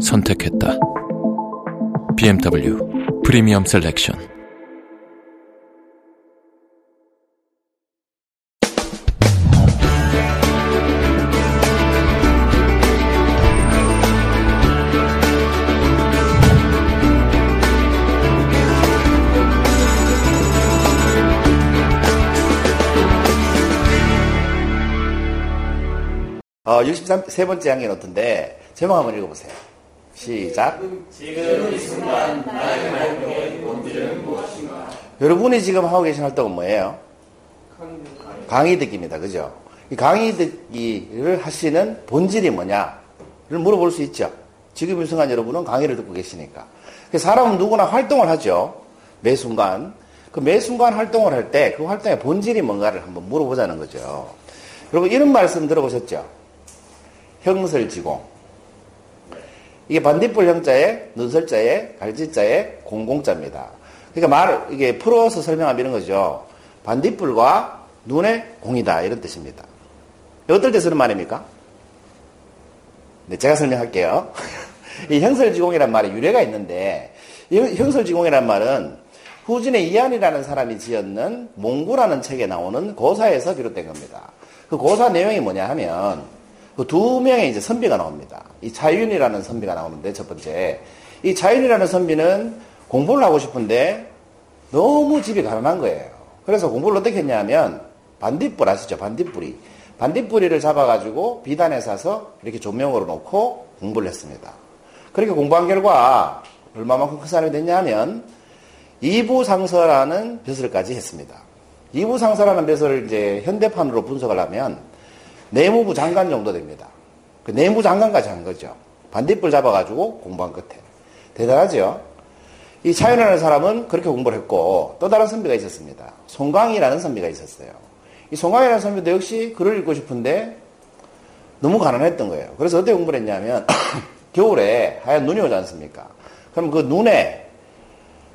선택했다. BMW 프리미엄 셀렉션. 어, 63번째 항의 노트인데, 제목 한번 읽어보세요. 시작. 여러분이 지금 하고 계신 활동은 뭐예요? 강의 듣기입니다. 그죠? 이 강의 듣기를 하시는 본질이 뭐냐를 물어볼 수 있죠. 지금 이 순간 여러분은 강의를 듣고 계시니까. 그 사람은 누구나 활동을 하죠. 매 순간. 그 매 순간 활동을 할 때 그 활동의 본질이 뭔가를 한번 물어보자는 거죠. 여러분 이런 말씀 들어보셨죠? 형설지공. 이게 반딧불 형자에 눈설자에 갈지자에 공공자입니다. 그러니까 말 이게 풀어서 설명하면 거죠. 반딧불과 눈의 공이다 이런 뜻입니다. 어떨 때 쓰는 말입니까? 네, 제가 설명할게요. 이 형설지공이란 말에 유래가 있는데 이 형설지공이란 말은 후진의 이한이라는 사람이 지었는 몽구라는 책에 나오는 고사에서 비롯된 겁니다. 그 고사 내용이 뭐냐 하면 그 두 명의 이제 선비가 나옵니다. 이 차윤이라는 선비가 나오는데 첫 번째 이 차윤이라는 선비는 공부를 하고 싶은데 너무 집이 가난한 거예요. 그래서 공부를 어떻게 했냐면 반딧불 아시죠? 반딧불이 반딧불이를 잡아가지고 비단에 사서 이렇게 조명으로 놓고 공부를 했습니다. 그렇게 공부한 결과 얼마만큼 큰 사람이 됐냐면 이부상서라는 벼슬까지 했습니다. 이부상서라는 벼슬을 이제 현대판으로 분석을 하면 내무부 장관 정도 됩니다. 그 내무 장관까지 한 거죠. 반딧불 잡아가지고 공부한 끝에. 대단하죠? 이 차윤이라는 사람은 그렇게 공부를 했고 또 다른 선비가 있었습니다. 송강이라는 선비가 있었어요. 이 송강이라는 선비도 역시 글을 읽고 싶은데 너무 가난했던 거예요. 그래서 어떻게 공부를 했냐면 겨울에 하얀 눈이 오지 않습니까? 그럼 그 눈에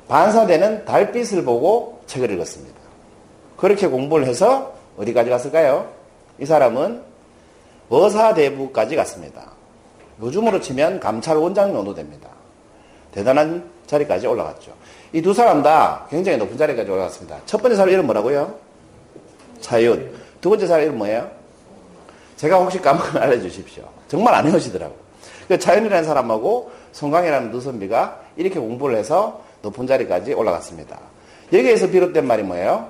반사되는 달빛을 보고 책을 읽었습니다. 그렇게 공부를 해서 어디까지 갔을까요? 이 사람은 어사대부까지 갔습니다. 요즘으로 치면 감찰원장 정도 됩니다. 대단한 자리까지 올라갔죠. 이 두 사람 다 굉장히 높은 자리까지 올라갔습니다. 첫 번째 사람 이름 뭐라고요? 차윤. 두 번째 사람 이름 뭐예요? 제가 혹시 까먹으면 알려주십시오. 정말 안 헤어지더라고요. 그 차윤이라는 사람하고 송강이라는 두 선비가 이렇게 공부를 해서 높은 자리까지 올라갔습니다. 여기에서 비롯된 말이 뭐예요?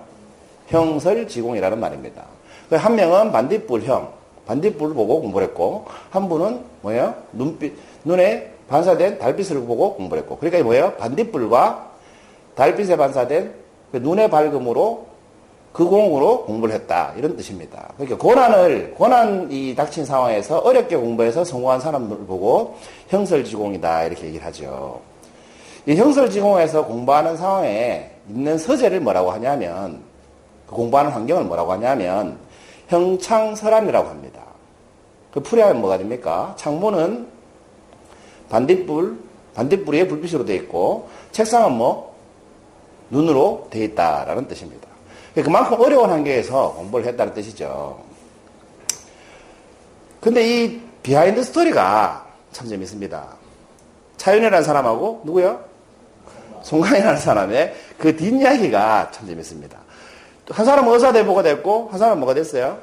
형설지공이라는 말입니다. 한 명은 반딧불형, 반딧불을 보고 공부를 했고, 한 분은 뭐예요? 눈빛, 눈에 반사된 달빛을 보고 공부를 했고. 그러니까 뭐예요? 반딧불과 달빛에 반사된 그 눈의 밝음으로 그 공으로 공부를 했다. 이런 뜻입니다. 그러니까 고난을, 고난이 닥친 상황에서 어렵게 공부해서 성공한 사람들을 보고 형설지공이다. 이렇게 얘기를 하죠. 이 형설지공에서 공부하는 상황에 있는 서재를 뭐라고 하냐면, 그 공부하는 환경을 뭐라고 하냐면, 형창설안이라고 합니다. 그 풀이하면 뭐가 됩니까? 창문은 반딧불, 반딧불 에 불빛으로 되어 있고, 책상은 뭐? 눈으로 되어 있다라는 뜻입니다. 그만큼 어려운 환경에서 공부를 했다는 뜻이죠. 근데 이 behind story가 참 재밌습니다. 차윤이라는 사람하고 누구요? 송강이라는 사람의 그 뒷이야기가 참 재밌습니다. 한 사람은 어사대부가 됐고, 한 사람은 뭐가 됐어요?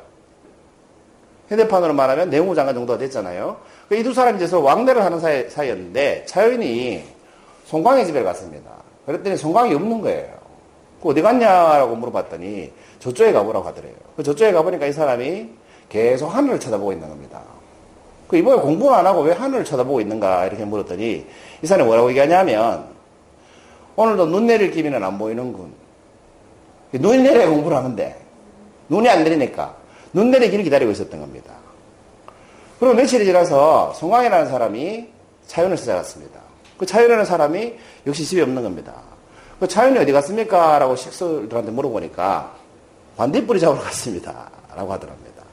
현대판으로 말하면 내무장관 정도가 됐잖아요. 이 두 사람이 이제 서로 왕래를 하는 사이, 사이 였는데, 차윤이 송광의 집에 갔습니다. 그랬더니 송광이 없는 거예요. 그 어디 갔냐라고 물어봤더니, 저쪽에 가보라고 하더래요. 그 저쪽에 가보니까 이 사람이 계속 하늘을 쳐다보고 있는 겁니다. 그 이번에 공부를 안 하고 왜 하늘을 쳐다보고 있는가 이렇게 물었더니, 이 사람이 뭐라고 얘기하냐면, 오늘도 눈 내릴 기미는 안 보이는군. 눈이 내려야 공부를 하는데 눈이 안 내리니까 눈 내리기를 기다리고 있었던 겁니다. 그리고 며칠이 지나서 송강이라는 사람이 차윤을 찾아갔습니다. 그 차윤이라는 사람이 역시 집에 없는 겁니다. 그 차윤이 어디 갔습니까? 라고 식솔들한테 물어보니까 반딧불이 잡으러 갔습니다. 라고 하더랍니다.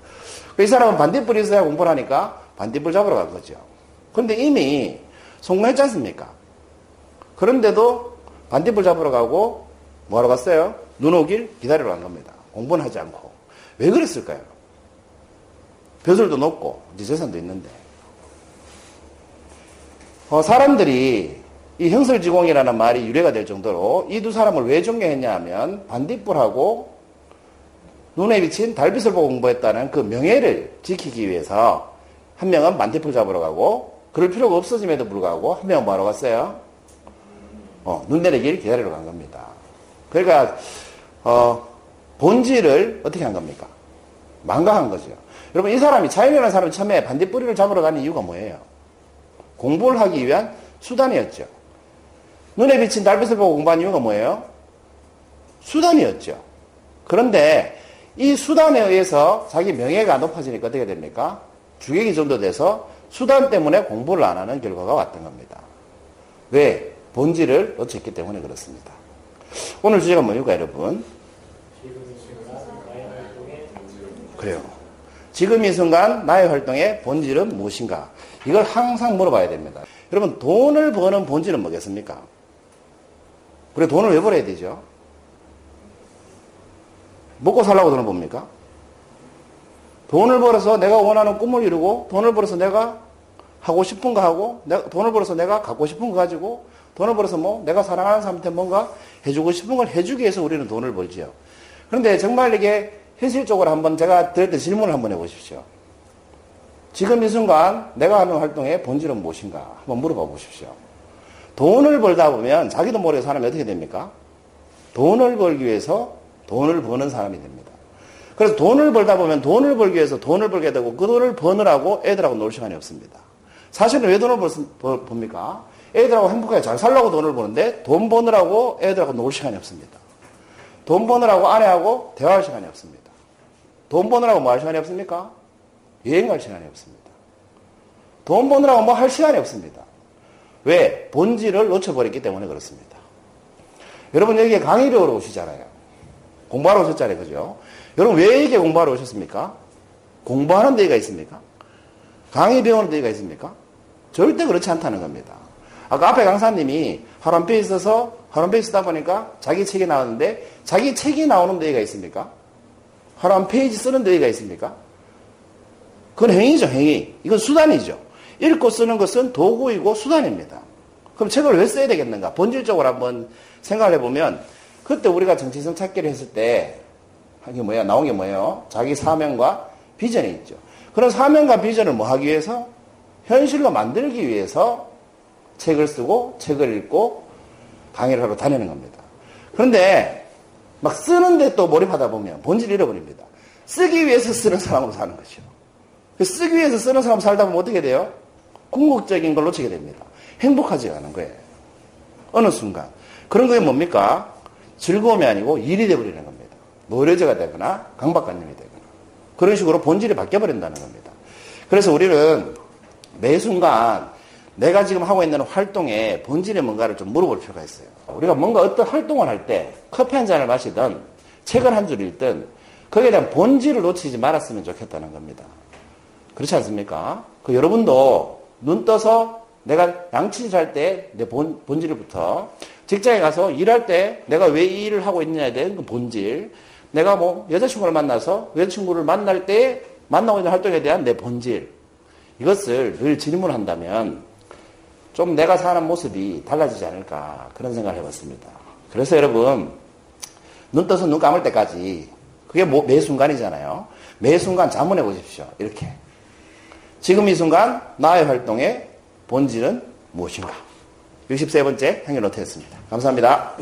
그이 사람은 반딧불이 있어야 공부를 하니까 반딧불 잡으러 간 거죠. 그런데 이미 성공했지 않습니까? 그런데도 반딧불 잡으러 가고 뭐하러 갔어요? 눈 오길 기다리러 간 겁니다. 공부는 하지 않고. 왜 그랬을까요? 벼슬도 높고, 이제 재산도 있는데. 어, 사람들이 이 형설지공이라는 말이 유래가 될 정도로 이 두 사람을 왜 존경했냐 하면 반딧불하고 눈에 비친 달빛을 보고 공부했다는 그 명예를 지키기 위해서 한 명은 반딧불 잡으러 가고 그럴 필요가 없어짐에도 불구하고 한 명은 뭐하러 갔어요? 어, 눈 내리길 기다리러 간 겁니다. 그러니까 어, 본질을 어떻게 한 겁니까? 망가한 거죠. 여러분 이 사람이 자연이라는 사람이 처음에 반딧불이를 잡으러 가는 이유가 뭐예요? 공부를 하기 위한 수단이었죠. 눈에 비친 달빛을 보고 공부한 이유가 뭐예요? 수단이었죠. 그런데 이 수단에 의해서 자기 명예가 높아지니까 어떻게 됩니까? 주객이 정도 돼서 수단 때문에 공부를 안 하는 결과가 왔던 겁니다. 왜? 본질을 놓쳤기 때문에 그렇습니다. 오늘 주제가 뭐니까 여러분? 그래요. 지금 이 순간 나의 활동의 본질은 무엇인가? 이걸 항상 물어봐야 됩니다. 여러분, 돈을 버는 본질은 뭐겠습니까? 그래, 돈을 왜 벌어야 되죠? 먹고 살라고 돈을 봅니까? 돈을 벌어서 내가 원하는 꿈을 이루고, 돈을 벌어서 내가 하고 싶은 거 하고, 내가, 돈을 벌어서 내가 갖고 싶은 거 가지고, 돈을 벌어서 뭐, 내가 사랑하는 사람한테 뭔가 해주고 싶은 걸 해주기 위해서 우리는 돈을 벌지요. 그런데 정말 이게 현실적으로 한번 제가 드렸던 질문을 한번 해보십시오. 지금 이 순간 내가 하는 활동의 본질은 무엇인가 한번 물어봐 보십시오. 돈을 벌다 보면 자기도 모르게 사람이 어떻게 됩니까? 돈을 벌기 위해서 돈을 버는 사람이 됩니다. 그래서 돈을 벌다 보면 돈을 벌기 위해서 돈을 벌게 되고 그 돈을 버느라고 애들하고 놀 시간이 없습니다. 사실은 왜 돈을 벌, 봅니까? 애들하고 행복하게 잘 살라고 돈을 버는데 돈 버느라고 애들하고 놀 시간이 없습니다. 돈 버느라고 아내하고 대화할 시간이 없습니다. 돈 버느라고 뭐 할 시간이 없습니까? 여행 갈 시간이 없습니다. 돈 버느라고 뭐 할 시간이 없습니다. 왜? 본질을 놓쳐버렸기 때문에 그렇습니다. 여러분 여기에 강의 배우러 오시잖아요. 공부하러 오셨잖아요. 그죠? 여러분 왜 이게 공부하러 오셨습니까? 공부하는 데가 있습니까? 강의 배우는 데가 있습니까? 절대 그렇지 않다는 겁니다. 아까 앞에 강사님이 하람페에 있어서 하람페에 쓰다 보니까 자기 책이 나왔는데 자기 책이 나오는 데가 있습니까? 하람 페이지 쓰는 데가 있습니까? 그건 행위죠, 행위. 이건 수단이죠. 읽고 쓰는 것은 도구이고 수단입니다. 그럼 책을 왜 써야 되겠는가? 본질적으로 한번 생각을 해보면 그때 우리가 정체성 찾기를 했을 때 이게 뭐야? 나온 게 뭐예요? 자기 사명과 비전이 있죠. 그런 사명과 비전을 뭐 하기 위해서? 현실로 만들기 위해서 책을 쓰고 책을 읽고 강의를 하러 다니는 겁니다. 그런데 막 쓰는데 또 몰입하다 보면 본질 잃어버립니다. 쓰기 위해서 쓰는 사람으로 사는 거죠. 쓰기 위해서 쓰는 사람 살다 보면 어떻게 돼요? 궁극적인 걸 놓치게 됩니다. 행복하지 않은 거예요. 어느 순간. 그런 게 뭡니까? 즐거움이 아니고 일이 되어버리는 겁니다. 노려져가 되거나 강박관념이 되거나. 그런 식으로 본질이 바뀌어버린다는 겁니다. 그래서 우리는 매 순간 내가 지금 하고 있는 활동에 본질이 뭔가를 좀 물어볼 필요가 있어요. 우리가 뭔가 어떤 활동을 할 때 커피 한 잔을 마시든 책을 한 줄 읽든 거기에 대한 본질을 놓치지 말았으면 좋겠다는 겁니다. 그렇지 않습니까? 그 여러분도 눈 떠서 내가 양치질 할 때 내 본, 본질부터 직장에 가서 일할 때 내가 왜 이 일을 하고 있느냐에 대한 그 본질 내가 뭐 여자친구를 만나서 여자친구를 만날 때 만나고 있는 활동에 대한 내 본질 이것을 늘 질문한다면 좀 내가 사는 모습이 달라지지 않을까 그런 생각을 해봤습니다. 그래서 여러분 눈 떠서 눈 감을 때까지 그게 뭐, 매 순간이잖아요. 매 순간 자문해 보십시오. 이렇게 지금 이 순간 나의 활동의 본질은 무엇인가? 63번째 행위 노트였습니다. 감사합니다.